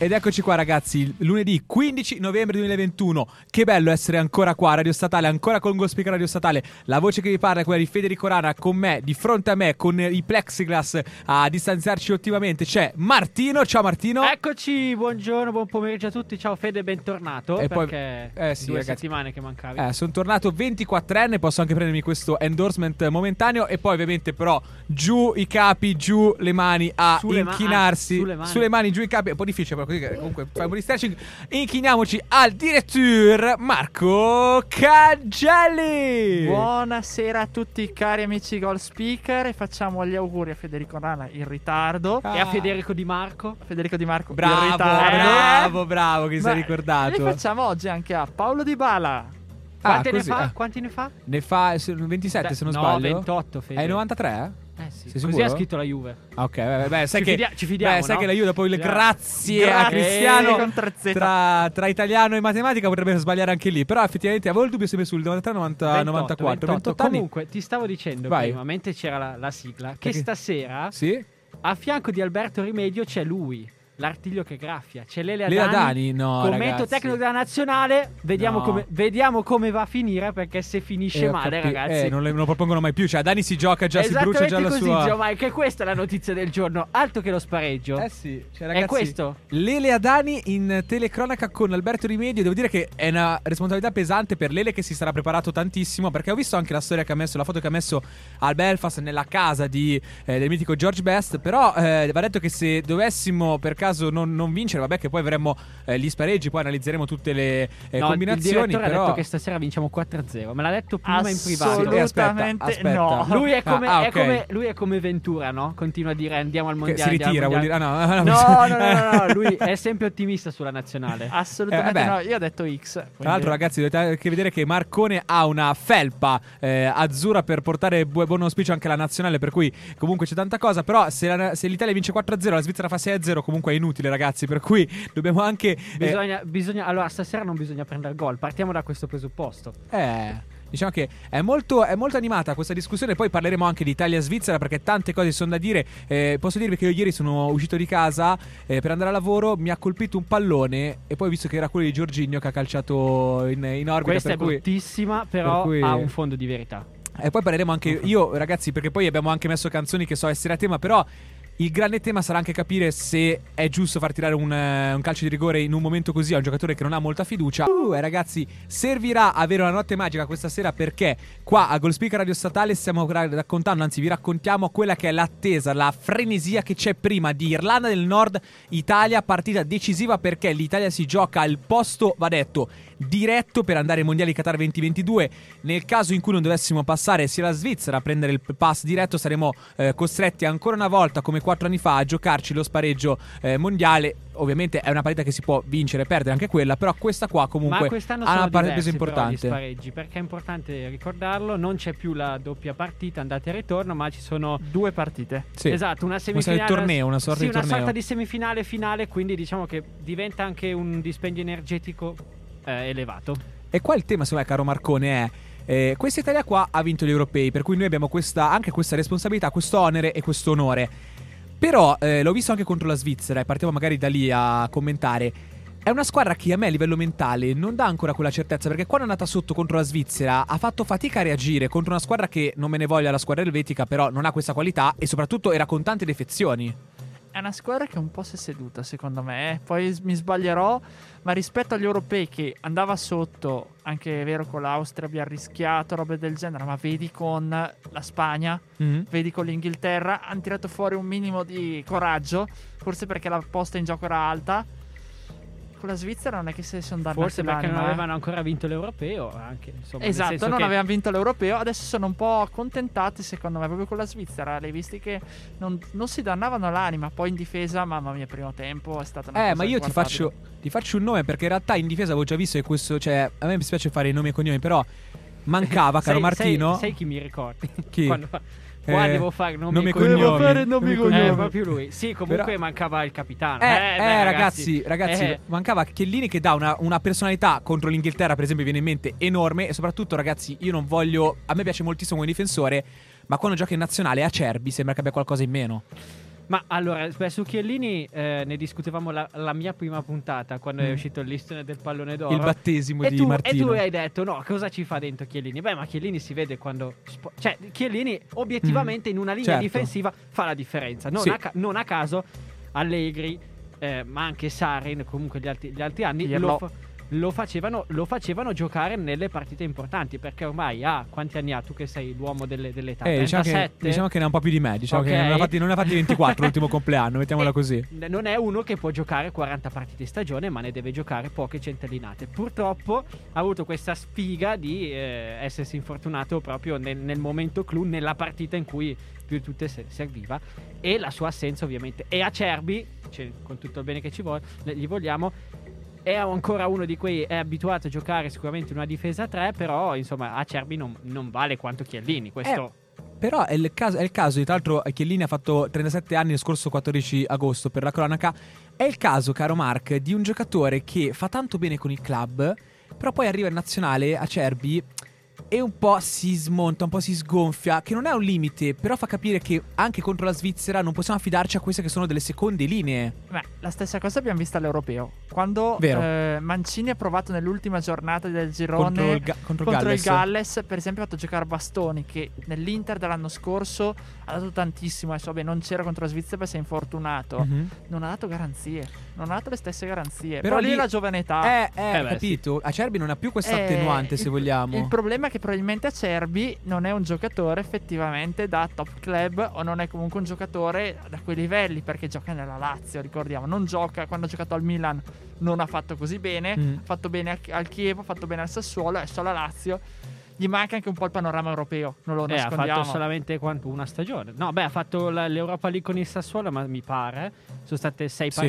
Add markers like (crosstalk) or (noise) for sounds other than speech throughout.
Ed eccoci qua ragazzi, lunedì 15 novembre 2021, che bello essere ancora qua, Radio Statale, ancora con Go Speaker Radio Statale, la voce che vi parla è quella di Federico Rana, con me, di fronte a me, con i plexiglass a distanziarci ottimamente, c'è Martino, ciao Martino. Eccoci, buongiorno, buon pomeriggio a tutti, ciao Fede, bentornato, E poi- perché eh sì, due ragazzi. settimane che mancavi. Eh, sono tornato 24enne, posso anche prendermi questo endorsement momentaneo e poi ovviamente però giù i capi, giù le mani a Sulle ma- inchinarsi. ah, sulle mani. giù i capi, è un po' difficile però così che comunque fai un po' di stretching. Inchiniamoci al direttore Marco Caggelli. Buonasera a tutti cari amici Goal Speaker e facciamo gli auguri a Federico Rana in ritardo. Ah. E a Federico Di Marco. Federico Di Marco in Bravo, ritardo. bravo, bravo che si Ma è ricordato. Li facciamo oggi anche a Paolo Di Bala. Ah, Quante ne fa? eh. Quanti ne fa? Ne fa se- 27 se non no, sbaglio. 28 Fede. È 93? Eh sì, Sei così sicuro? ha scritto la Juve. Ah, Ok, beh, beh, sai Ci che, fidia- ci fidiamo, beh, sai no? che la Juve dopo il Fidiamo. grazie, a Grazie, Cristiano con tra, tra italiano e matematica potrebbe sbagliare anche lì. Però effettivamente avevo il dubbio sempre sul 93, 90, 28, 94, 28. 28 anni. Comunque, ti stavo dicendo Vai. prima, mentre c'era la, la sigla, che Perché- stasera Sì? a fianco di Alberto Rimedio c'è lui, l'artiglio che graffia. C'è Lele Lele Adani. Adani? No, commento ragazzi. tecnico della nazionale. Vediamo, No. come, vediamo come va a finire. Perché se finisce Eh, male, capi- ragazzi. eh, non, le- non lo propongono mai più. Cioè, Dani si gioca già, si brucia già la così, sua. Giovanni, che questa è la notizia del giorno. Altro che lo spareggio. Eh sì, cioè, È ragazzi, questo? Lele Adani in telecronaca con Alberto Rimedio. Devo dire che è una responsabilità pesante per Lele che si sarà preparato tantissimo. Perché ho visto anche la storia che ha messo, la foto che ha messo al Belfast nella casa di, eh, del mitico George Best. Però eh, va detto che se dovessimo per caso non, non vincere, vabbè, che poi avremo eh, gli spareggi, poi analizzeremo tutte le eh, No, il combinazioni. direttore però... ha detto che stasera vinciamo 4-0. Me l'ha detto prima in privato. Assolutamente Aspetta, aspetta. no. Lui è, come, Ah, ah, è come- lui è come Ventura, no? Continua a dire andiamo al Che mondiale. si ritira, vuol dire. Ah, no, no, No, no, no, no, no, lui è (laughs) sempre ottimista sulla nazionale. Assolutamente Eh, no, io ho detto X. Tra l'altro, ragazzi, dovete anche vedere che Marcone ha una felpa eh, azzurra per portare bu- buon auspicio anche alla nazionale. Per cui, comunque, c'è tanta cosa. Però, se, la- se l'Italia vince 4-0, la Svizzera fa 6-0, comunque è inutile, ragazzi. Per cui dobbiamo anche. eh, Bisogna, bisogna- allora, stasera non bisogna prendere gol. Partiamo da questo presupposto. Eh. Diciamo che è molto, è molto animata questa discussione. Poi parleremo anche di Italia-Svizzera perché tante cose sono da dire. Eh, posso dirvi che io ieri sono uscito di casa eh, per andare a lavoro. Mi ha colpito un pallone. E poi ho visto che era quello di Giorginio che ha calciato in, in orbita. Questa per è cui... bruttissima, però per cui- ha un fondo di verità. E poi parleremo anche (laughs) io, ragazzi, perché poi abbiamo anche messo canzoni che so essere a tema, però il grande tema sarà anche capire se è giusto far tirare un, eh, un calcio di rigore in un momento così a un giocatore che non ha molta fiducia. Uh, e ragazzi, servirà avere una notte magica questa sera perché qua a Goal Speaker Radio Statale stiamo ra- raccontando, anzi vi raccontiamo quella che è l'attesa, la frenesia che c'è prima di Irlanda del Nord, Italia, partita decisiva perché l'Italia si gioca al posto, va detto, diretto per andare ai mondiali Qatar 2022. Nel caso in cui non dovessimo passare sia la Svizzera a prendere il pass diretto, saremo eh, costretti ancora una volta, come quattro anni fa, a giocarci lo spareggio eh, mondiale. Ovviamente è una partita che si può vincere e perdere anche quella, però questa qua comunque ha una parte gli importante. spareggi, perché è importante ricordarlo, non c'è più la doppia partita andata e ritorno, ma ci sono Due partite. Sì. Esatto, una Una semifinale. di torneo, una sorta sì, di una torneo. sorta di semifinale finale, quindi diciamo che diventa anche un dispendio energetico eh, elevato. E qua il tema, secondo me, caro Marcone, è. Eh, questa Italia qua ha vinto gli europei, per cui noi abbiamo questa, anche questa responsabilità, questo onere e questo onore. Però eh, l'ho visto anche contro la Svizzera, e partiamo magari da lì a commentare. È una squadra che a me a livello mentale non dà ancora quella certezza, perché quando è andata sotto contro la Svizzera ha fatto fatica a reagire contro una squadra che non me ne voglia la squadra elvetica, però non ha questa qualità e soprattutto era con tante defezioni. È una squadra che un po' si è seduta, secondo me. eh. Poi mi sbaglierò, ma rispetto agli europei che andava sotto, anche è vero con l'Austria abbia rischiato, robe del genere, ma vedi con la Spagna, vedi con l'Inghilterra, hanno tirato fuori un minimo di coraggio, forse perché la posta in gioco era alta. Con la Svizzera non è che se sono dannati Forse perché non eh. avevano ancora vinto l'europeo. Anche, insomma, nel Esatto, senso non che- avevano vinto l'europeo, adesso sono un po' accontentati secondo me proprio con la Svizzera, l'hai visti che non, non si dannavano l'anima, poi in difesa, mamma mia, primo tempo è stata una Eh, cosa ma io ti faccio, ti faccio un nome perché in realtà in difesa avevo già visto che questo. Cioè, a me mi spiace fare i nomi e cognomi, però mancava, caro Sai- Martino. Sai, sai chi mi ricordi? Chi? Quando, qua Eh, devo fare nomi, nomi e cognomi. cognomi. fare nomi e Nomi cognomi. Eh, proprio lui. Sì, comunque Però- mancava il capitano. Eh, Eh, eh, beh, ragazzi, ragazzi, Eh, mancava Chiellini che dà una, una personalità contro l'Inghilterra, per esempio, viene in mente enorme. E soprattutto, ragazzi, io non voglio. A me piace moltissimo come difensore. Ma quando gioca in nazionale Acerbi sembra che abbia qualcosa in meno. Ma allora, beh, su Chiellini eh, ne discutevamo la, la mia prima puntata quando è Mm. uscito il listone del pallone d'oro. Il battesimo e di tu, e Martino. tu hai detto no, cosa ci fa dentro Chiellini? Beh, ma Chiellini si vede quando. spo- cioè, Chiellini obiettivamente in una linea certo. difensiva fa la differenza. Non, Sì. a, ca- non a caso, Allegri, eh, ma anche Sarin, comunque gli altri, gli altri anni, Pirlo. lo, fa- lo facevano, lo facevano giocare nelle partite importanti. Perché ormai ha quanti anni ha? Tu che sei l'uomo delle, dell'età? Eh, diciamo, che, 37? diciamo che ne ha un po' più di me. Diciamo che Ok. non ne ha fatti, non ne ha fatti 24 (laughs) l'ultimo compleanno, mettiamola Eh, così. Non è uno che può giocare 40 partite in stagione, ma ne deve giocare poche centellinate. Purtroppo ha avuto questa sfiga di eh, essersi infortunato proprio nel, nel momento clou, nella partita in cui più di tutte se- serviva. E la sua assenza, ovviamente. E Acerbi, cioè, con tutto il bene che ci vuole, le- gli vogliamo. È ancora uno di quei. È abituato a giocare sicuramente una difesa a 3. Però, insomma, Acerbi non, non vale quanto Chiellini. Questo. Però è il caso, è il caso, tra l'altro Chiellini ha fatto 37 anni lo scorso 14 agosto per la cronaca. È il caso, caro Mark, di un giocatore che fa tanto bene con il club, però poi arriva in nazionale a Cerbi e un po' si smonta, un po' si sgonfia, che non è un limite, però fa capire che anche contro la Svizzera non possiamo affidarci a queste che sono delle seconde linee. Beh, la stessa cosa abbiamo vista all'europeo. Quando eh, Mancini ha provato nell'ultima giornata del girone Contro il, Ga- contro il contro Galles. il Galles, per esempio, ha fatto giocare Bastoni che nell'Inter dell'anno scorso ha dato tantissimo. Adesso, vabbè, non c'era contro la Svizzera perché si è infortunato. Mhm. Non ha dato garanzie, non ha dato le stesse garanzie. Però Però, lì lì- la giovane età. Eh, eh, Eh beh, capito? Acerbi non ha più questa Eh, attenuante, il- se vogliamo. Il problema è che probabilmente Acerbi non è un giocatore effettivamente da top club o non è comunque un giocatore da quei livelli perché gioca nella Lazio, ricordiamo, non gioca quando ha giocato al Milan non ha fatto così bene, Mm. ha fatto bene al- Chievo, ha fatto bene al Sassuolo, adesso alla Lazio. Gli manca anche un po' il panorama europeo, non lo Eh, ha nascondiamo. fatto solamente quanto? Una stagione. No, beh, ha fatto l'Europa League con il Sassuolo, ma mi pare. Sono state sei Sì.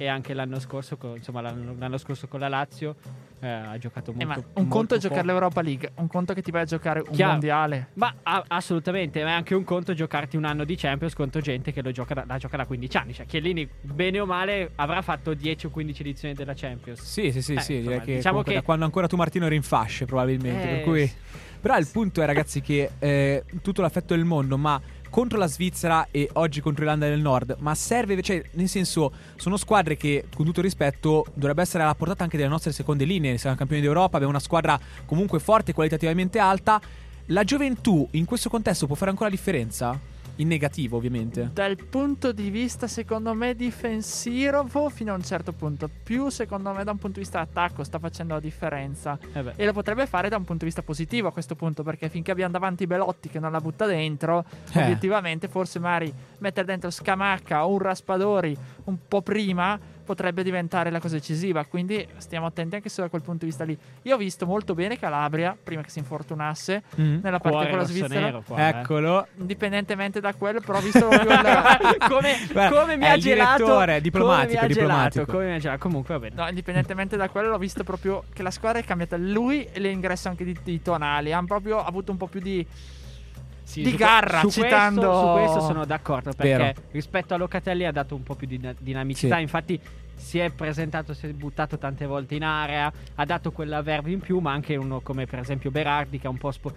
E anche l'anno scorso, con, insomma, l'anno, l'anno scorso con la Lazio eh, ha giocato Eh, molto. ma un molto conto è giocare l'Europa League, un conto è che ti vai a giocare un Chiaro. mondiale. Ma a- assolutamente, ma è anche un conto giocarti un anno di Champions contro gente che lo gioca da, la gioca da 15 anni. Cioè, Chiellini, bene o male, avrà fatto 10 o 15 edizioni della Champions. Sì, sì, sì, Eh, sì, insomma, direi che, diciamo che- da quando ancora tu Martino eri in fasce probabilmente, Eh, per cui... sì. Però il punto è ragazzi che eh, tutto l'affetto del mondo, ma contro la Svizzera e oggi contro l'Irlanda del Nord, ma serve, cioè nel senso sono squadre che con tutto il rispetto dovrebbe essere alla portata anche delle nostre seconde linee, siamo campioni d'Europa, abbiamo una squadra comunque forte e qualitativamente alta. La gioventù in questo contesto può fare ancora la differenza? In negativo, ovviamente. Dal punto di vista, secondo me, difensivo fino a un certo punto. Più, secondo me, da un punto di vista attacco sta facendo la differenza. Eh. E lo potrebbe fare da un punto di vista positivo a questo punto, perché finché abbiamo davanti Belotti che non la butta dentro, Eh. obiettivamente forse magari mettere dentro Scamacca o un Raspadori un po' prima potrebbe diventare la cosa decisiva. Quindi stiamo attenti anche solo da quel punto di vista lì. Io ho visto molto bene Calabria prima che si infortunasse Mm. nella partita Cuore con la Svizzera. nero qua, eh. Eccolo. Indipendentemente da quello, però ho visto proprio il, (laughs) come, Guarda, come mi ha il gelato direttore, diplomatico, come mi ha diplomatico. gelato, come mi ha gelato. comunque va bene No, indipendentemente da quello, l'ho visto proprio che la squadra è cambiata. Lui e l'ingresso anche di, di Tonali hanno proprio avuto un po' più di. Sì, di su- garra, su citando- questo, su questo sono d'accordo perché Vero. rispetto a Locatelli ha dato un po' più di dina- dinamicità Sì. infatti si è presentato si è buttato tante volte in area ha dato quella verve in più ma anche uno come per esempio Berardi che ha un po' spo-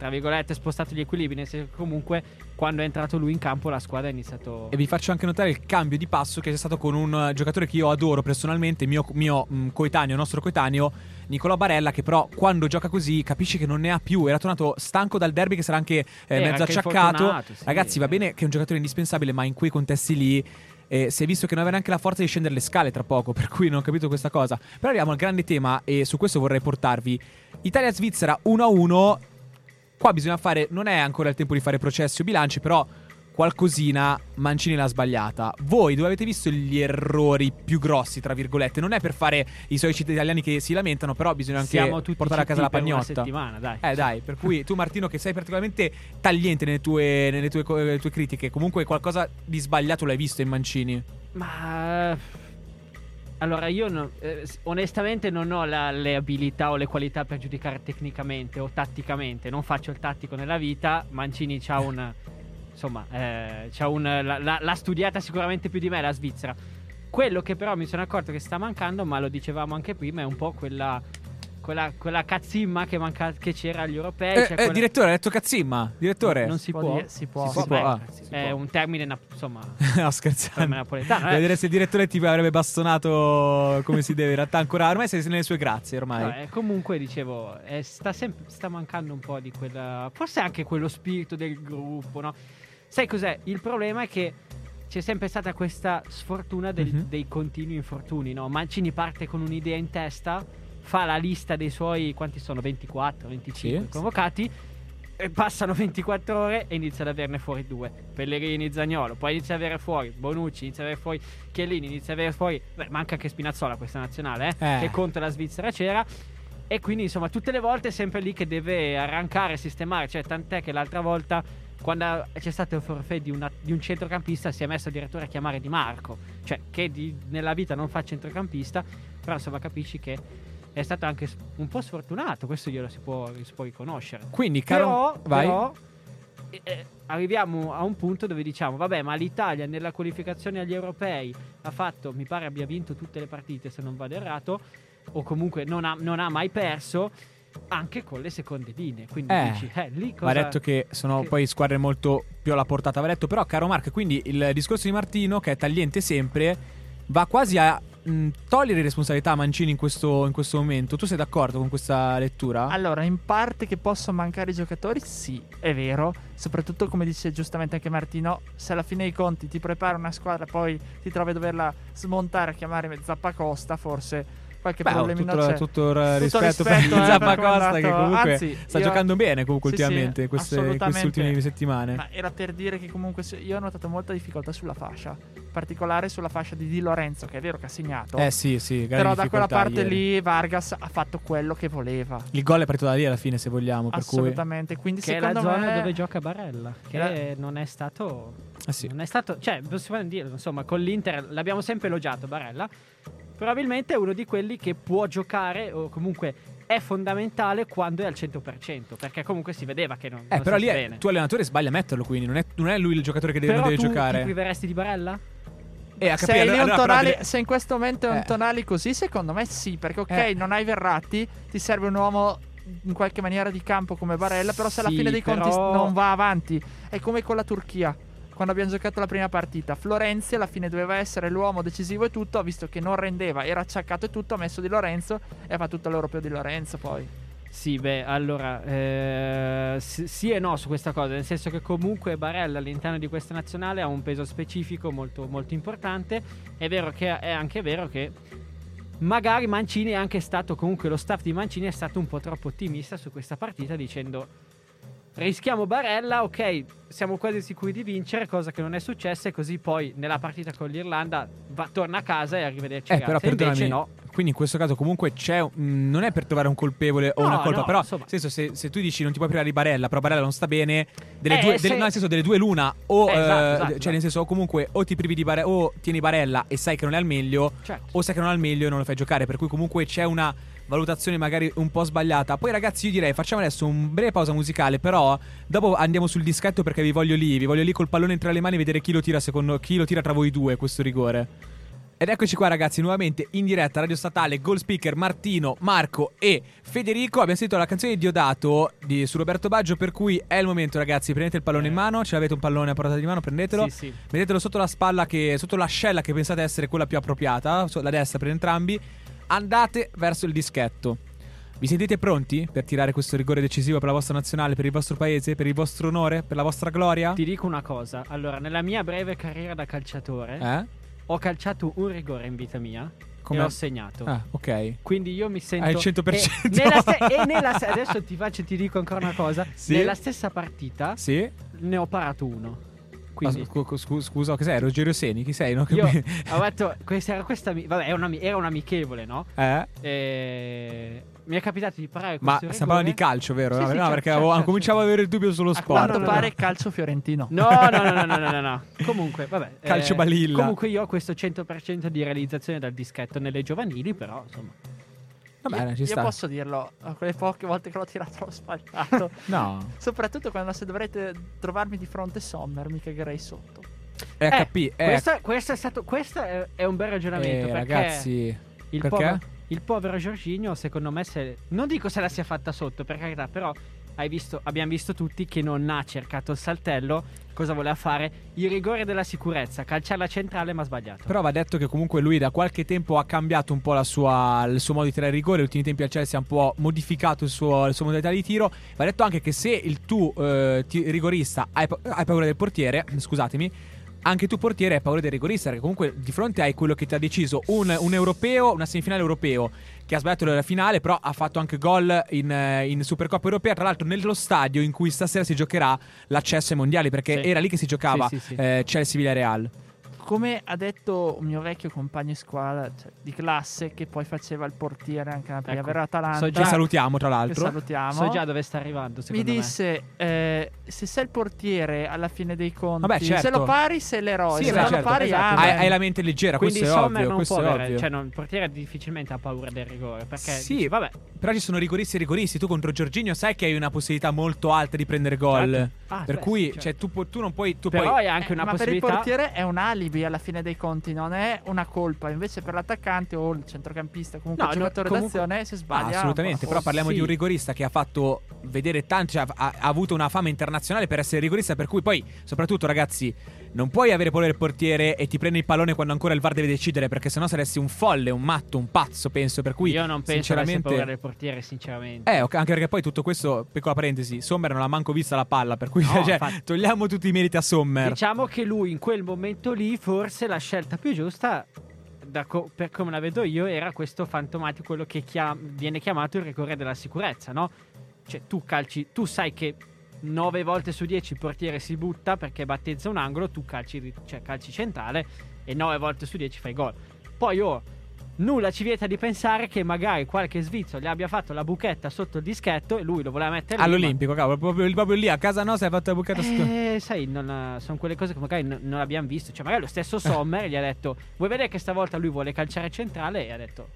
tra virgolette spostato gli equilibri nel senso che comunque quando è entrato lui in campo la squadra ha iniziato E vi faccio anche notare il cambio di passo che c'è stato con un eh, giocatore che io adoro personalmente, mio, mio mh, coetaneo, nostro coetaneo, Nicolò Barella, che però quando gioca così capisci che non ne ha più. Era tornato stanco dal derby, che sarà anche eh, Era mezzo acciaccato. sì. Ragazzi, va bene che è un giocatore indispensabile, ma in quei contesti lì. eh, si è visto che non aveva neanche la forza di scendere le scale tra poco, (laughs) per cui non ho capito questa cosa. Però arriviamo al grande tema e su questo vorrei portarvi. Italia-Svizzera 1-1. Qua bisogna fare, non è ancora il tempo di fare processi o bilanci, però qualcosina Mancini l'ha sbagliata. Voi dove avete visto gli errori più grossi, tra virgolette? Non è per fare i soliti italiani che si lamentano, però bisogna anche portare a casa la CT per una pagnotta. settimana, dai. Eh dai, per cui tu Martino che sei particolarmente tagliente nelle tue, nelle tue, nelle tue critiche, comunque qualcosa di sbagliato l'hai visto in Mancini. Ma allora io no- eh, onestamente non ho la- le abilità o le qualità per giudicare tecnicamente o tatticamente. Non faccio il tattico nella vita. Mancini c'ha un insomma, eh, un la- la- l'ha studiata sicuramente più di me la Svizzera. Quello che però mi sono accorto che sta mancando, ma lo dicevamo anche prima, è un po' quella quella, quella cazzimma che, manca- che c'era agli europei. Eh, cioè eh, quella- direttore, ha detto cazzimma. Direttore. non si Può può. dire- si può. Si può, Beh, ah, si è può. un termine nap- insomma (laughs) no, termine scherzando. napoletano Devo eh. vedere se il direttore ti avrebbe bastonato come si deve. In realtà ancora ormai sei nelle sue grazie ormai. No, eh, comunque dicevo, eh, sta, sempre, sta mancando un po' di quella. Forse anche quello spirito del gruppo, no? Sai cos'è? Il problema è che c'è sempre stata questa sfortuna del- Mhm. dei continui infortuni, no? Mancini parte con un'idea in testa, fa la lista dei suoi, quanti sono? 24, 25 Sì. convocati. e Passano (laughs) 24 ore e inizia ad averne fuori due. Pellegrini, Zagnolo. Poi inizia ad avere fuori Bonucci, inizia ad avere fuori Chiellini, inizia ad avere fuori. Beh, manca anche Spinazzola questa nazionale, eh, Eh. che contro la Svizzera c'era. E quindi, insomma, tutte le volte è sempre lì che deve arrancare, sistemare. Cioè, tant'è che l'altra volta, quando c'è stato il forfait di, una- di un centrocampista, si è messo addirittura a chiamare Di Marco. Cioè, che di- nella vita non fa centrocampista. Però, insomma, capisci che è stato anche un po' sfortunato. Questo glielo si può, si può riconoscere. Quindi, caro. Però, vai. però, eh, eh, arriviamo a un punto dove diciamo: Vabbè, ma l'Italia nella qualificazione agli europei ha fatto, mi pare abbia vinto tutte le partite, se non vado errato, o comunque non ha, non ha mai perso, anche con le seconde linee. Quindi Eh, dici, eh, lì cosa. Va detto che sono che- poi squadre molto più alla portata. Va detto, però, caro Marco, quindi il discorso di Martino, che è tagliente sempre, va quasi a mh, togliere responsabilità a Mancini in questo, in questo momento. Tu sei d'accordo con questa lettura? Allora, in parte che possono mancare i giocatori, sì, è vero. Soprattutto, come dice giustamente anche Martino, se alla fine dei conti ti prepara una squadra, poi ti trovi a doverla smontare a chiamare Zappacosta, forse qualche Beh, oh, problemino tutto, c'è. tutto il Tutto rispetto, rispetto, per eh, come è che comunque Anzi, sta io- giocando bene comunque Sì, sì, ultimamente in queste, in queste assolutamente. ultime settimane. Ma era per dire che comunque io ho notato molta difficoltà sulla fascia, in particolare sulla fascia di Di Lorenzo, che è vero che ha segnato. Eh sì, sì, però da quella parte ieri. lì Vargas ha fatto quello che voleva. Il gol è partito da lì alla fine, se vogliamo. Per cui... Assolutamente. Quindi Che è la secondo zona me dove gioca Barella, che Era- non è stato. Eh sì. Non è stato. Cioè, possiamo dire, insomma, con l'Inter l'abbiamo sempre elogiato Barella. Probabilmente è uno di quelli che può giocare o comunque è fondamentale quando è al 100%, perché comunque si vedeva che non, Eh, non però lì è, bene. tu allenatore sbaglia a metterlo, quindi non è, non è lui il giocatore che deve, Però non deve tu ti giocare. priveresti di Barella? E a se, allora- allora però tonali- deve- se in questo momento è un Eh. tonali così, secondo me sì, perché ok, Eh. non hai Verratti, ti serve un uomo in qualche maniera di campo come Barella, però se alla Sì, fine dei conti però- non va avanti, è come con la Turchia. Quando abbiamo giocato la prima partita, Florenzi alla fine doveva essere l'uomo decisivo e tutto, ha visto che non rendeva, era acciaccato e tutto, ha messo Di Lorenzo e ha fatto tutto l'europeo di Lorenzo poi. Sì, beh, allora, eh, sì, e no su questa cosa, nel senso che comunque Barella all'interno di questa nazionale ha un peso specifico molto, molto importante. È vero che è anche vero che magari Mancini è anche stato, comunque lo staff di Mancini è stato un po' troppo ottimista su questa partita dicendo rischiamo Barella, ok, siamo quasi sicuri di vincere, cosa che non è successa e così poi nella partita con l'Irlanda va, torna a casa e arrivederci. Eh, però. Invece perdonami. no. Quindi in questo caso comunque c'è. un- non è per trovare un colpevole o No, una colpa. no, però, insomma. nel senso, se, se tu dici non ti puoi privare di Barella, però Barella non sta bene. Delle Eh, due, se- delle- no, nel senso, delle due l'una. O, Eh, esatto, eh, esatto, cioè, esatto. nel senso, o comunque o ti privi di Barella, o tieni Barella e sai che non è al meglio, Certo. o sai che non è al meglio e non lo fai giocare. Per cui comunque c'è una valutazione magari un po' sbagliata. Poi, ragazzi, io direi facciamo adesso un breve pausa musicale. Però, dopo andiamo sul dischetto perché vi voglio lì. Vi voglio lì col pallone tra le mani, vedere chi lo tira secondo chi lo tira tra voi due questo rigore. Ed eccoci qua ragazzi, nuovamente in diretta Radio Statale, Goal Speaker, Martino, Marco e Federico. Abbiamo sentito la canzone di Diodato di, su Roberto Baggio, per cui è il momento ragazzi, prendete il pallone in mano, ce l'avete un pallone a portata di mano, prendetelo. Sì, sì. Mettetelo sotto la spalla, che, sotto l'ascella che pensate essere quella più appropriata, la destra per entrambi. Andate verso il dischetto. Vi sentite pronti per tirare questo rigore decisivo per la vostra nazionale, per il vostro paese, per il vostro onore, per la vostra gloria? Ti dico una cosa, allora, nella mia breve carriera da calciatore Eh? ho calciato un rigore in vita mia Come- e ho segnato. Ah, ok. Quindi io mi sento il 100%. E nella ste- e nella se- adesso ti faccio ti dico ancora una cosa. Sì. Nella stessa partita Sì? ne ho parato uno. Quindi Ah, scu- scu- scusa, che sei? Rogerio Seni? Chi sei? No? io ho detto, questa era questa, vabbè, era, un ami- era un amichevole, no? Eh? E mi è capitato di parlare con Ma stiamo parlando di calcio, vero? Sì, no, sì, no, certo, perché certo, avevo- certo. cominciavo ad avere il dubbio sullo A sport. quanto no, no, pare no. calcio fiorentino. No, no, no, no, no, no, no, no. (laughs) Comunque, vabbè. eh, Calcio balilla. Comunque io ho questo 100% di realizzazione dal dischetto nelle giovanili, però insomma. Va bene, ci io sta. posso dirlo, a quelle poche volte che l'ho tirato l'ho sbagliato. (laughs) No. Soprattutto quando se dovrete trovarmi di fronte Sommer, mi cagherei sotto. È HP. Eh, questo, questo è stato questo è, è un bel ragionamento eh, perché ragazzi. il, perché? Povero, il povero Giorginio secondo me se non dico se la sia fatta sotto per carità però visto, abbiamo visto tutti che non ha cercato il saltello cosa voleva fare il rigore della sicurezza calciare la centrale ma ha sbagliato Però va detto che comunque lui da qualche tempo ha cambiato un po' la sua- il suo modo di tirare rigore. Negli ultimi tempi al Chelsea ha un po' modificato il suo, il suo modalità di tiro. Va detto anche che se il tu eh, ti- rigorista hai, hai paura del portiere, scusatemi, anche tu portiere hai paura del rigorista. Perché comunque di fronte hai quello che ti ha deciso un, un europeo, una semifinale europeo, che ha sbagliato la finale, però ha fatto anche gol in, eh, in Supercoppa europea. Tra l'altro nello stadio in cui stasera si giocherà l'accesso ai mondiali, perché Sì. era lì che si giocava Sì, sì, sì. eh, Chelsea-Villarreal. Come ha detto un mio vecchio compagno di squadra cioè, di classe, che poi faceva il portiere anche nella primavera Ecco, Atalanta. so Che già- salutiamo tra l'altro. salutiamo. so già dove sta arrivando mi disse: eh, Se sei il portiere alla fine dei conti, Vabbè, certo. se lo pari, sei l'eroe. Sì, se beh, certo, lo pari, esatto. hai, hai la mente leggera, quindi questo è ovvio. non Questo può è avere ovvio. cioè non, il portiere difficilmente ha paura del rigore perché Sì, dici, vabbè Però ci sono rigoristi e rigoristi. Tu contro Giorginio sai che hai una possibilità molto alta di prendere gol. Certo. Ah, per beh, cui, sì, certo. cioè, tu, pu- tu non puoi. Tu però puoi è anche Eh, una ma per il possibilità portiere è un alibi alla fine dei conti, non è una colpa. Invece per l'attaccante o il centrocampista, comunque No, il no, giocatore comunque- d'azione, se Ah, sbaglia. assolutamente. oh, Però parliamo sì. di un rigorista che ha fatto vedere tanti. Cioè, ha, ha avuto una fama internazionale per essere rigorista. Per cui, poi, soprattutto, ragazzi, non puoi avere paura del portiere e ti prende il pallone quando ancora il VAR deve decidere. Perché sennò saresti un folle, un matto, un pazzo. Penso. Per cui, io non penso sinceramente. paura del portiere sinceramente Eh, ok, anche perché poi tutto questo, piccola parentesi, Sommer non ha manco vista la palla, per cui No, (laughs) cioè, infatti. togliamo tutti i meriti a Sommer. Diciamo che lui in quel momento lì, forse la scelta più giusta, co- per come la vedo io, era questo fantomatico, quello che chiam- viene chiamato il rigore della sicurezza, no? Cioè tu calci, tu sai che 9 volte su 10 il portiere si butta perché battezza un angolo, tu calci, cioè, calci centrale e 9 volte su 10 fai gol. Poi oh, nulla ci vieta di pensare che magari qualche svizzero gli abbia fatto la buchetta sotto il dischetto e lui lo voleva mettere All'Olimpico, cavolo, proprio, proprio lì a casa nostra hai fatto la bucata sotto. eh, sai, non, sono quelle cose che magari non, non abbiamo visto. Cioè, magari lo stesso Sommer gli ha detto: Vuoi vedere che stavolta lui vuole calciare centrale? E ha detto: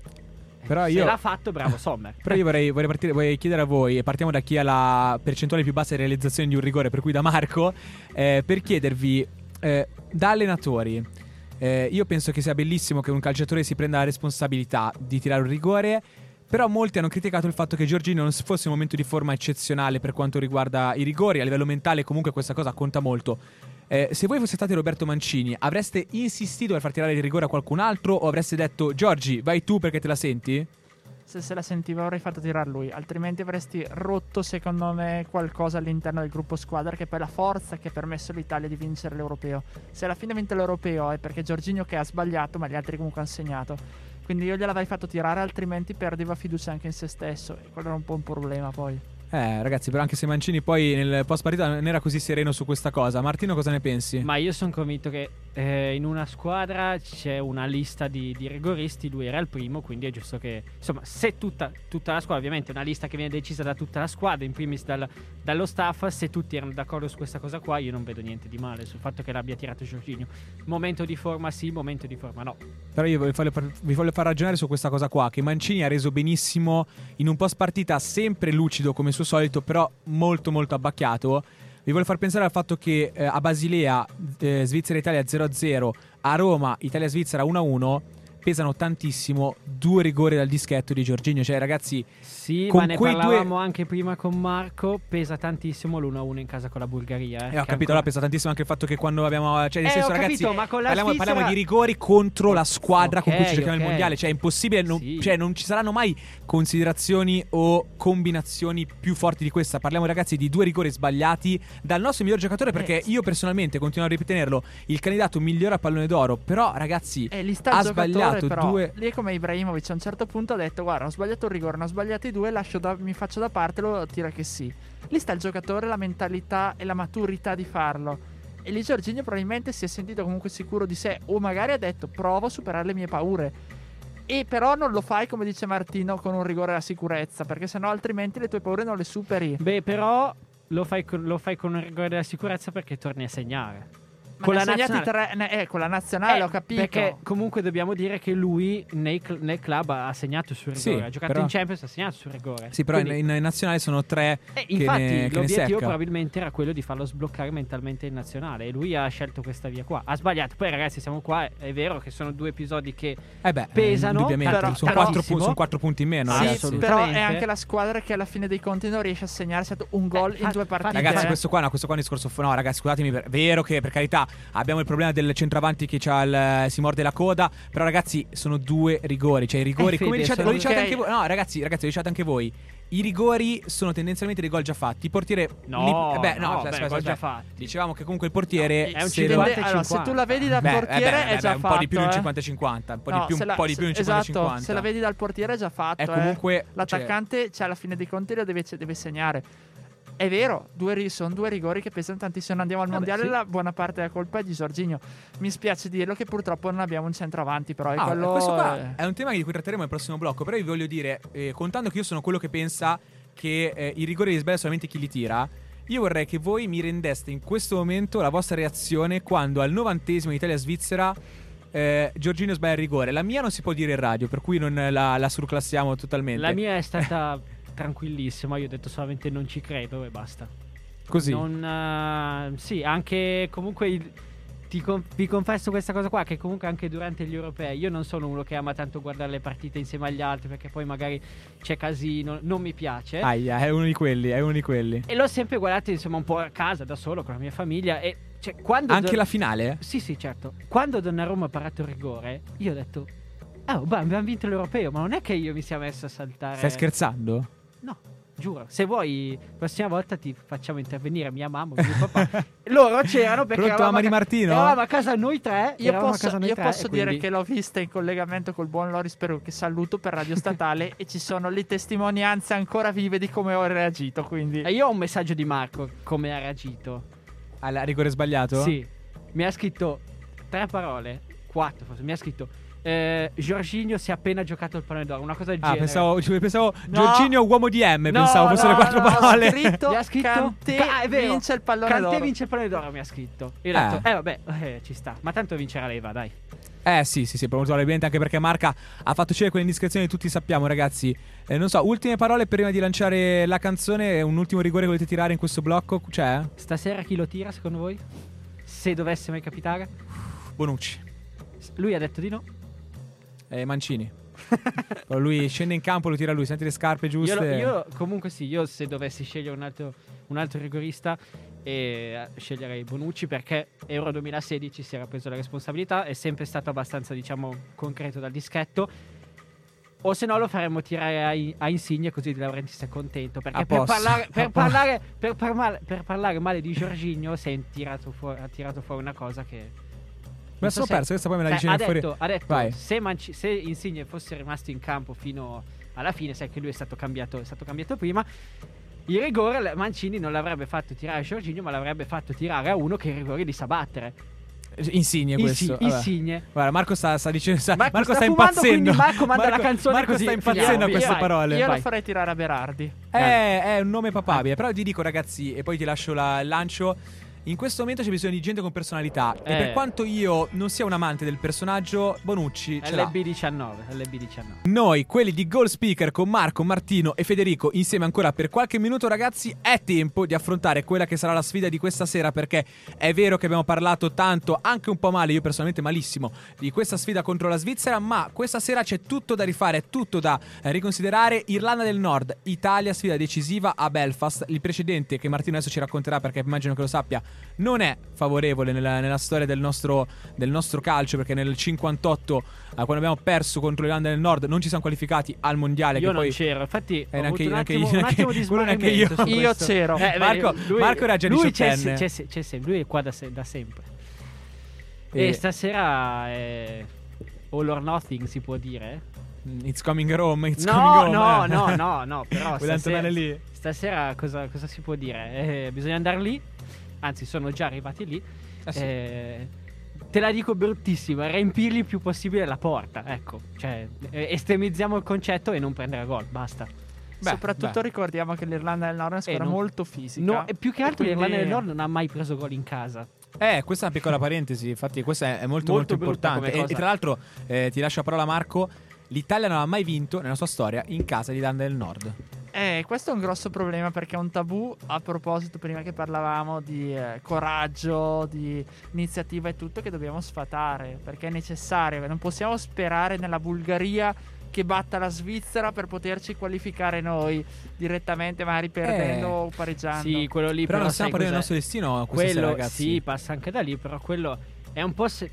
eh, Però Se io- l'ha fatto, bravo Sommer. (laughs) Però io vorrei, vorrei partire, vorrei chiedere a voi, e partiamo da chi ha la percentuale più bassa di realizzazione di un rigore, per cui da Marco, eh, per chiedervi, eh, da allenatori, eh, io penso che sia bellissimo che un calciatore si prenda la responsabilità di tirare un rigore, però molti hanno criticato il fatto che Giorgino non fosse un momento di forma eccezionale per quanto riguarda i rigori, a livello mentale comunque questa cosa conta molto. Eh, se voi foste stati Roberto Mancini, avreste insistito per far tirare il rigore a qualcun altro o avreste detto Giorgi, vai tu perché te la senti? Se se la sentiva avrei fatto tirare lui, altrimenti avresti rotto secondo me qualcosa all'interno del gruppo squadra che poi è la forza che ha permesso all'Italia di vincere l'europeo. Se alla fine ha vinto l'europeo è perché Giorginio che ha sbagliato ma gli altri comunque hanno segnato. Quindi io gliel'avrei fatto tirare altrimenti perdeva fiducia anche in se stesso e quello era un po' un problema poi. Eh, ragazzi, però anche se Mancini poi nel post partita non era così sereno su questa cosa. Martino, cosa ne pensi? Ma io sono convinto che eh, in una squadra c'è una lista di, di rigoristi. Lui era il primo, quindi è giusto che. Insomma, se tutta, tutta la squadra, ovviamente, è una lista che viene decisa da tutta la squadra, in primis dal- dallo staff. Se tutti erano d'accordo su questa cosa qua, io non vedo niente di male sul fatto che l'abbia tirato Giorginio. Momento di forma sì, momento di forma no. Però io vi voglio, vi voglio far ragionare su questa cosa qua. Che Mancini ha reso benissimo in un post partita, sempre lucido come suo solito, però molto molto abbacchiato. Vi voglio far pensare al fatto che eh, a Basilea, eh, Svizzera-Italia 0-0, a Roma, Italia-Svizzera 1-1, pesano tantissimo due rigori dal dischetto di Giorginio. Cioè, ragazzi, Sì, ma ne quei due- parlavamo anche prima con Marco. Pesa tantissimo l'1-1 in casa con la Bulgaria. Eh, Eh, ho capito, ancora- allora pesa tantissimo anche il fatto che quando abbiamo. Cioè, nel Eh, senso, ragazzi, capito, ma con la parliamo, Svizzera- parliamo di rigori contro la squadra con cui ci giochiamo il ok. mondiale. Cioè, è impossibile. non- Sì. cioè, non ci saranno mai considerazioni o combinazioni più forti di questa. Parliamo, ragazzi, di due rigori sbagliati dal nostro miglior giocatore. Perché io personalmente continuo a ripeterlo: il candidato migliore a pallone d'oro. Però, ragazzi, E sta ha il giocatore, sbagliato però. due. Lì è come Ibrahimovic a un certo punto ha detto guarda ho sbagliato un rigore, ne ho sbagliati due, lascio da- mi faccio da parte, lo tira che sì. Lì sta il giocatore, la mentalità e la maturità di farlo. E lì Giorginio probabilmente si è sentito comunque sicuro di sé o magari ha detto provo a superare le mie paure. E però non lo fai come dice Martino con un rigore alla sicurezza, perché sennò altrimenti le tue paure non le superi. Beh, però lo fai, con, lo fai con un rigore della sicurezza perché torni a segnare. Con la nazionale- tre, eh, con la nazionale Eh, ho capito. Perché comunque dobbiamo dire che lui nei cl- nel club ha segnato sul rigore. Sì, ha giocato però- in Champions, ha segnato sul rigore. Sì, però in, Quindi- in- in nazionale sono tre eh, che infatti ne, l'obiettivo probabilmente era quello di farlo sbloccare mentalmente in nazionale e lui ha scelto questa via qua. Ha sbagliato. Poi ragazzi siamo qua, è vero che sono due episodi che Eh beh, pesano, indubbiamente, però- sono, però- quattro pu- sono quattro punti in meno, Sì, ragazzi. Però è anche la squadra che alla fine dei conti non riesce a segnare stato un gol Eh, in fa- due partite. Ragazzi, questo qua, no, questo qua è un discorso. No, ragazzi, scusatemi, è vero che per carità abbiamo il problema del centravanti che c'ha il- si morde la coda. Però, ragazzi, sono due rigori. Cioè, i rigori, Eh, come diciate, lo diciate ok. anche voi. No, ragazzi, ragazzi, lo diciate anche voi. I rigori sono tendenzialmente dei gol già fatti. Il portiere. No, li- eh beh, no, no, aspetta, beh, aspetta, già fatti. Dicevamo che comunque il portiere. è un se Dipende- lo- 50 allora, se tu la vedi dal Beh, eh, portiere beh, è beh, già un fatto. po' di più di un eh. 50-50. Un po' di No, più, se un la- po' di più di un se- 50-50. Esatto, se la vedi dal portiere è già fatto. È eh. comunque. cioè, L'attaccante, cioè, alla fine dei conti, lo deve, deve segnare. È vero, due sono due rigori che pesano tantissimo. Andiamo al Vabbè, mondiale, sì. la buona parte della colpa è di Giorginio. Mi spiace dirlo che purtroppo non abbiamo un centravanti, però è Ah, quello. questo qua è un tema di cui tratteremo nel prossimo blocco. Però vi voglio dire, eh, contando che io sono quello che pensa che eh, i rigori li sbaglia solamente chi li tira. Io vorrei che voi mi rendeste in questo momento la vostra reazione quando al novantesimo in Italia-Svizzera eh, Giorginio sbaglia il rigore. La mia non si può dire in radio, per cui non la, la surclassiamo totalmente. La mia è stata tranquillissima. Io ho detto solamente non ci credo e basta. Così. Non, eh, sì, anche comunque il- ti con- vi confesso questa cosa qua che comunque anche durante gli europei io non sono uno che ama tanto guardare le partite insieme agli altri perché poi magari c'è casino, non mi piace. Aia, è uno di quelli, è uno di quelli. E l'ho sempre guardato insomma un po' a casa da solo con la mia famiglia e cioè, quando Anche Don- la finale? Sì, sì, certo. Quando Donnarumma ha parato il rigore, io ho detto "Oh, beh, abbiamo vinto l'europeo, ma non è che io mi sia messo a saltare". Stai scherzando? No, giuro. Se vuoi, la prossima volta ti facciamo intervenire mia mamma o mio (laughs) papà. Loro c'erano perché Pronto, eravamo mamma a di Martino? Eravamo a casa noi tre. Io posso, casa noi io tre, posso dire quindi- che l'ho vista in collegamento col buon Loris Perù, che saluto per Radio Statale, (laughs) e ci sono le testimonianze ancora vive di come ho reagito. Quindi, E io ho un messaggio di Marco, come ha reagito. Al rigore sbagliato? Sì, mi ha scritto tre parole, quattro forse, mi ha scritto eh, Giorginio si è appena giocato il pallone d'oro, una cosa del Ah, genere. pensavo, cioè, pensavo No. Giorginio uomo di M, No, pensavo fossero no, le quattro parole. scritto, (laughs) Mi ha scritto Kanté Ca- è vero. vince il pallone Kanté d'oro. vince il pallone d'oro, mi ha scritto. Io ho Eh. detto, eh vabbè, eh, ci sta. Ma tanto vincerà lei, va, dai. Eh sì, sì, sì, probabilmente anche perché Marca ha fatto uscire quelle indiscrezioni che tutti sappiamo, ragazzi. Eh, non so, ultime parole prima di lanciare la canzone, un ultimo rigore che volete tirare in questo blocco? C'è? Stasera chi lo tira, secondo voi? Se dovesse mai capitare? Bonucci. Lui ha detto di no. Eh, Mancini. (laughs) Lui scende in campo, lo tira lui, senti le scarpe Io, giuste. lo- io comunque sì, io se dovessi scegliere un altro, un altro rigorista eh, sceglierei Bonucci perché Euro 2016 si era preso la responsabilità, è sempre stato abbastanza diciamo concreto dal dischetto. O se no lo faremmo tirare a, a Insigne così De Laurentiis è contento. Perché per parlare, per, parlare, per, parla- per parlare male di Giorginio si è tirato ha tirato fuori una cosa che... Me la non sono so se- persa, questa poi me la Cioè, dice ha, fuori. detto, ha detto, Vai. se, Manci- se Insigne fosse rimasto in campo fino alla fine, sai che lui è stato cambiato, è stato cambiato prima. Il rigore Mancini non l'avrebbe fatto tirare a Giorginio, ma l'avrebbe fatto tirare a uno che i rigori li sa battere. Insigne questo. Insi-. Insigne. Guarda, Marco sta, sta dicendo. sta- Marco Marco, sta sta, fumando, impazzendo. quindi Marco manda la canzone Marco così sta finiamo. impazzendo a queste vai. parole. Io Vai. lo farei tirare a Berardi. È, è un nome papabile. Però ti dico, ragazzi, e poi ti lascio la- il lancio. In questo momento c'è bisogno di gente con personalità. E Eh. per quanto io non sia un amante del personaggio, Bonucci ce l'ha. LB19, LB19. Noi, quelli di Goal Speaker con Marco, Martino e Federico, insieme ancora per qualche minuto, ragazzi, è tempo di affrontare quella che sarà la sfida di questa sera. Perché è vero che abbiamo parlato tanto, anche un po' male, io personalmente malissimo, di questa sfida contro la Svizzera. Ma questa sera c'è tutto da rifare, tutto da eh, riconsiderare. Irlanda del Nord, Italia, sfida decisiva a Belfast. Il precedente, che Martino adesso ci racconterà perché immagino che lo sappia, non è favorevole nella, nella storia del nostro, del nostro calcio. Perché nel 58, eh, quando abbiamo perso contro l'Irlanda del Nord, non ci siamo qualificati al mondiale. Io che non poi c'ero, infatti ho neanche- un neanche attimo, io- un neanche- attimo di neanche io. Io c'ero. Eh, Marco- lui- Marco era già lui c'è, c'è, c'è, c'è sempre, lui è qua da, se- da sempre. Eh, E stasera è all or nothing si può dire? It's coming home. It's coming No, home. no, eh. no, no, no, però (laughs) stasera, stasera cosa, cosa si può dire? Eh, bisogna andare lì, anzi sono già arrivati lì Eh sì. Eh, te la dico bruttissima, riempirgli il più possibile la porta, ecco, cioè eh, estremizziamo il concetto e non prendere gol, basta. Beh, Soprattutto beh. ricordiamo che l'Irlanda del Nord è una squadra non- molto fisica. No, e più che altro quindi- l'Irlanda del Nord non ha mai preso gol in casa. Eh, questa è una piccola parentesi, infatti questa è, molto, molto, Molto importante. E, e tra l'altro, eh, ti lascio la parola Marco, l'Italia non ha mai vinto nella sua storia in casa di Irlanda del Nord. Eh, questo è un grosso problema perché è un tabù. A proposito, prima che parlavamo di eh, coraggio, di iniziativa e tutto, che dobbiamo sfatare perché è necessario. Non possiamo sperare nella Bulgaria che batta la Svizzera per poterci qualificare noi direttamente, magari perdendo o pareggiando. Sì, quello lì Però però, non stiamo parlando del nostro destino quello sera, ragazzi. sì, passa anche da lì, però quello è un po' se-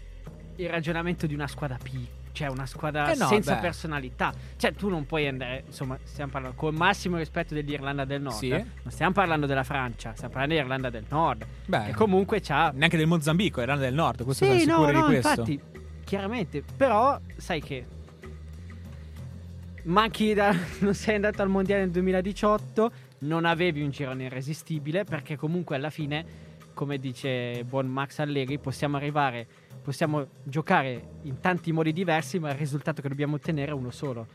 il ragionamento di una squadra piccola. Cioè, una squadra Eh no, senza beh. personalità. Cioè, tu non puoi andare. Insomma, stiamo parlando con il massimo rispetto dell'Irlanda del Nord. Sì. Non stiamo parlando della Francia, stiamo parlando dell'Irlanda del Nord. Beh, Che comunque c'ha. neanche del Mozambico, Irlanda del Nord, questo Sì, sono no, sicuro no, di questo. infatti, chiaramente. Però, sai che. Manchi da. (laughs) Non sei andato al mondiale nel 2018. Non avevi un girone irresistibile. Perché comunque alla fine, come dice buon Max Allegri, possiamo arrivare. Possiamo giocare in tanti modi diversi, ma il risultato che dobbiamo ottenere è uno solo.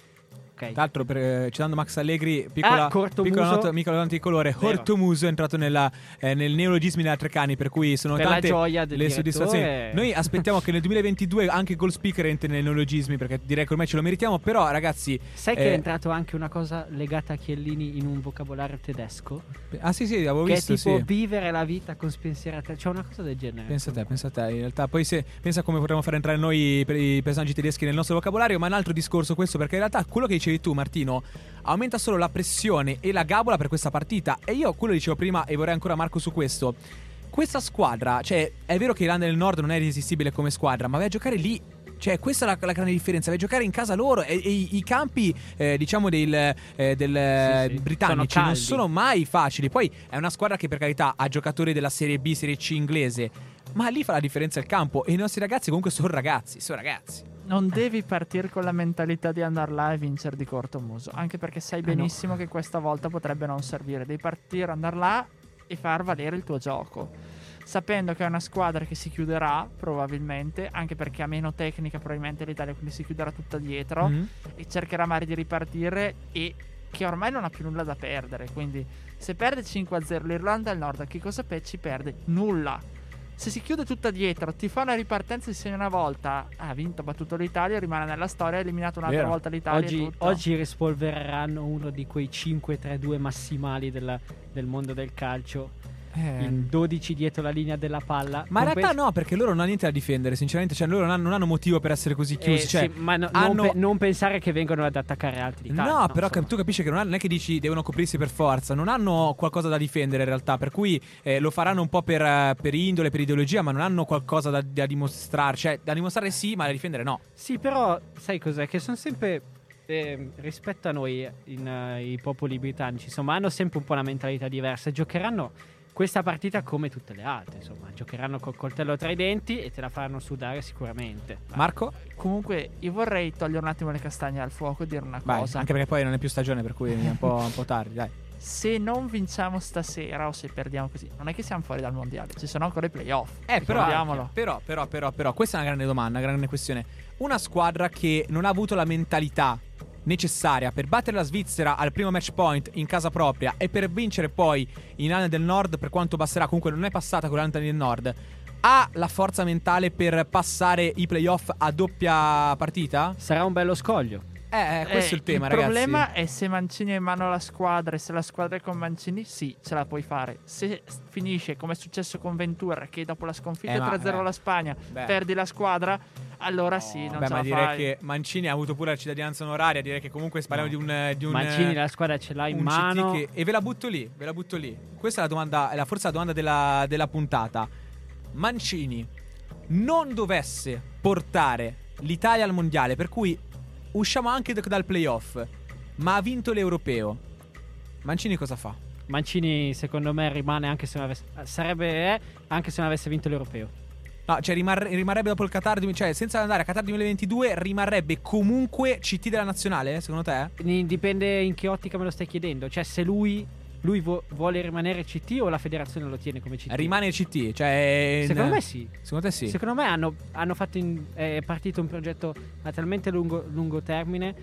Ok. Tra l'altro, per, eh, citando Max Allegri, piccola, Ah, Cortomuso. piccola nota, piccola nota di colore. Vero. Hortomuso è entrato nella, eh, nel neologismi della Treccani, per cui sono Per tante le direttore. soddisfazioni. Noi aspettiamo che nel 2022 anche Goal Speaker entri nei neologismi, perché direi che ormai ce lo meritiamo. Però, ragazzi, Sai che eh, è entrato anche una cosa legata a Chiellini in un vocabolario tedesco? ah, sì, sì, avevo che visto. è tipo sì. vivere la vita con spensierate. C'è una cosa del genere. Pensa a te, pensa a te. In realtà, poi se pensa come potremmo fare entrare noi i personaggi tedeschi nel nostro vocabolario. Ma è un altro discorso questo, perché in realtà quello che dicevi tu, Martino, aumenta solo la pressione e la gabola per questa partita. E io quello dicevo prima, e vorrei ancora Marco su questo. Questa squadra, cioè, è vero che l'Irlanda del Nord non è irresistibile come squadra, ma vai a giocare lì. Cioè, questa è la, la grande differenza. Vai a giocare in casa loro e, e i, campi, eh, diciamo, del, eh, del, eh, sì. britannici Sono non sono mai facili. Poi è una squadra che, per carità, ha giocatori della Serie B, Serie C inglese. Ma lì fa la differenza il campo. E i nostri ragazzi, comunque, sono ragazzi. Sono ragazzi. Non devi partire con la mentalità di andare là e vincere di corto muso. Anche perché sai Eh, no. benissimo che questa volta potrebbe non servire. Devi partire, andare là e far valere il tuo gioco. Sapendo che è una squadra che si chiuderà, probabilmente, anche perché ha meno tecnica, probabilmente l'Italia, quindi si chiuderà tutta dietro. Mhm. E cercherà magari di ripartire e che ormai non ha più nulla da perdere. Quindi, se perde 5-0 l'Irlanda del Nord, che cosa pe- ci perde? Nulla. Se si chiude tutta dietro, ti fa una ripartenza, si segna una volta, ha vinto, ha battuto l'Italia, rimane nella storia, ha eliminato un'altra Vero. volta l'Italia. Oggi, oggi rispolvereranno uno di quei 5-3-2 massimali della- del mondo del calcio. Eh. In 12 dietro la linea della palla. Ma in realtà no, perché loro non hanno niente da difendere, sinceramente. Cioè, loro non hanno, non hanno motivo per essere così Eh, chiusi. cioè, sì, ma no- hanno- non, pe- non pensare che vengono ad attaccare altri d'Italia. No, però insomma. tu capisci che non, hanno- non è che dici devono coprirsi per forza, non hanno qualcosa da difendere in realtà, per cui eh, lo faranno un po' per, eh, per indole, per ideologia, ma non hanno qualcosa da, da dimostrare, cioè da dimostrare sì, ma da difendere no. Sì, però sai cos'è? Che sono sempre. eh, rispetto a noi, in, eh, i popoli britannici, insomma, hanno sempre un po' una mentalità diversa. Giocheranno questa partita come tutte le altre, insomma, giocheranno col coltello tra i denti e te la faranno sudare sicuramente. Marco? Comunque, io vorrei togliere un attimo le castagne al fuoco e dire una Vai, cosa. anche perché poi non è più stagione, per cui è un po', un po' tardi, dai. Se non vinciamo stasera o se perdiamo così, non è che siamo fuori dal mondiale, ci sono ancora i playoff. Eh, però, però, però, però, però, questa è una grande domanda, una grande questione. Una squadra che non ha avuto la mentalità necessaria per battere la Svizzera al primo match point in casa propria e per vincere poi in Irlanda del Nord, per quanto passerà, comunque non è passata con l'Irlanda del Nord, ha la forza mentale per passare i playoff a doppia partita? Sarà un bello scoglio. Eh, eh, questo è il tema, il ragazzi. problema è se Mancini ha in mano la squadra e se la squadra è con Mancini, sì, ce la puoi fare. Se finisce come è successo con Ventura, che dopo la sconfitta Eh, ma, 3-0 eh, alla Spagna beh. perdi la squadra, allora sì, non Beh, ce ma la direi fai. che Mancini ha avuto pure la cittadinanza onoraria. Direi che comunque parliamo di un. Di un Mancini eh, la squadra ce l'ha in mano. che- e ve la butto lì, ve la butto lì. Questa è la domanda, è la, forse la domanda della, della puntata. Mancini non dovesse portare l'Italia al mondiale, per cui usciamo anche da- dal playoff, ma ha vinto l'europeo. Mancini cosa fa? Mancini, secondo me, rimane anche se non avesse. Sarebbe eh, anche se non avesse vinto l'europeo. No, cioè rimarre- rimarrebbe dopo il Qatar, cioè senza andare a Qatar 2022, rimarrebbe comunque CT della nazionale, secondo te? Dipende in che ottica me lo stai chiedendo. Cioè, se lui lui vo- vuole rimanere CT o la federazione lo tiene come CT? Rimane CT, cioè. in- Secondo me sì. Secondo te sì? Secondo me hanno, hanno fatto in- è partito un progetto a talmente lungo, lungo termine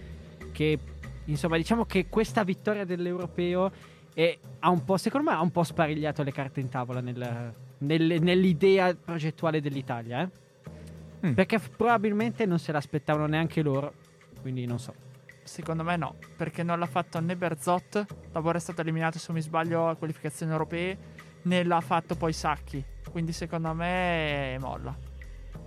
che insomma diciamo che questa vittoria dell'europeo è- ha un po', secondo me ha un po' sparigliato le carte in tavola nel- nel- nell'idea progettuale dell'Italia. eh. Mm. Perché f- probabilmente non se l'aspettavano neanche loro. Quindi non so. Secondo me no, perché non l'ha fatto né Berzot, dopo è stato eliminato se non mi sbaglio a qualificazioni europee, né l'ha fatto poi Sacchi. Quindi secondo me molla.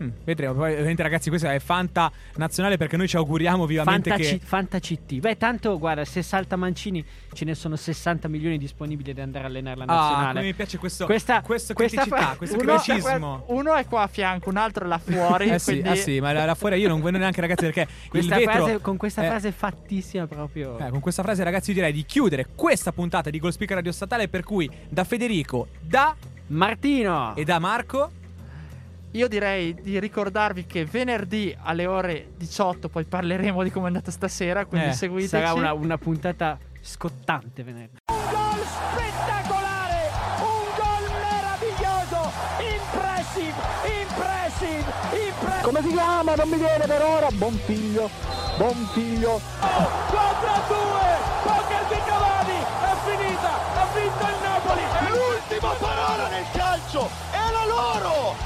Mm, vedremo. Poi, ovviamente, ragazzi, questa è Fanta nazionale perché noi ci auguriamo vivamente Fanta, che. C- Fanta CT. Beh, tanto guarda, se salta Mancini ce ne sono 60 milioni disponibili da andare a allenare la Ah, nazionale. come mi piace questo, Questa- questo questa criticità, fra- questo Uno, criticismo. uno è qua a fianco, un altro là fuori. (laughs) Eh sì, quindi eh sì, ma là là fuori io non vedo neanche ragazzi perché Questa vetro frase- con questa eh, frase fattissima proprio. eh, con questa frase ragazzi io direi di chiudere questa puntata di Goal Speaker Radio Statale per cui da Federico, da Martino! e da Marco Io direi di ricordarvi che venerdì alle ore 18 poi parleremo di come è andata stasera, quindi Eh, seguiteci. Sarà una, una puntata scottante venerdì. Un gol spettacolare, un gol meraviglioso, impressive, impressive, impressive. Come si chiama? Non mi viene per ora. Buon figlio. Buon figlio. Contra due, poker di Cavani, è finita, ha vinto il Napoli. L'ultima parola nel calcio è la loro!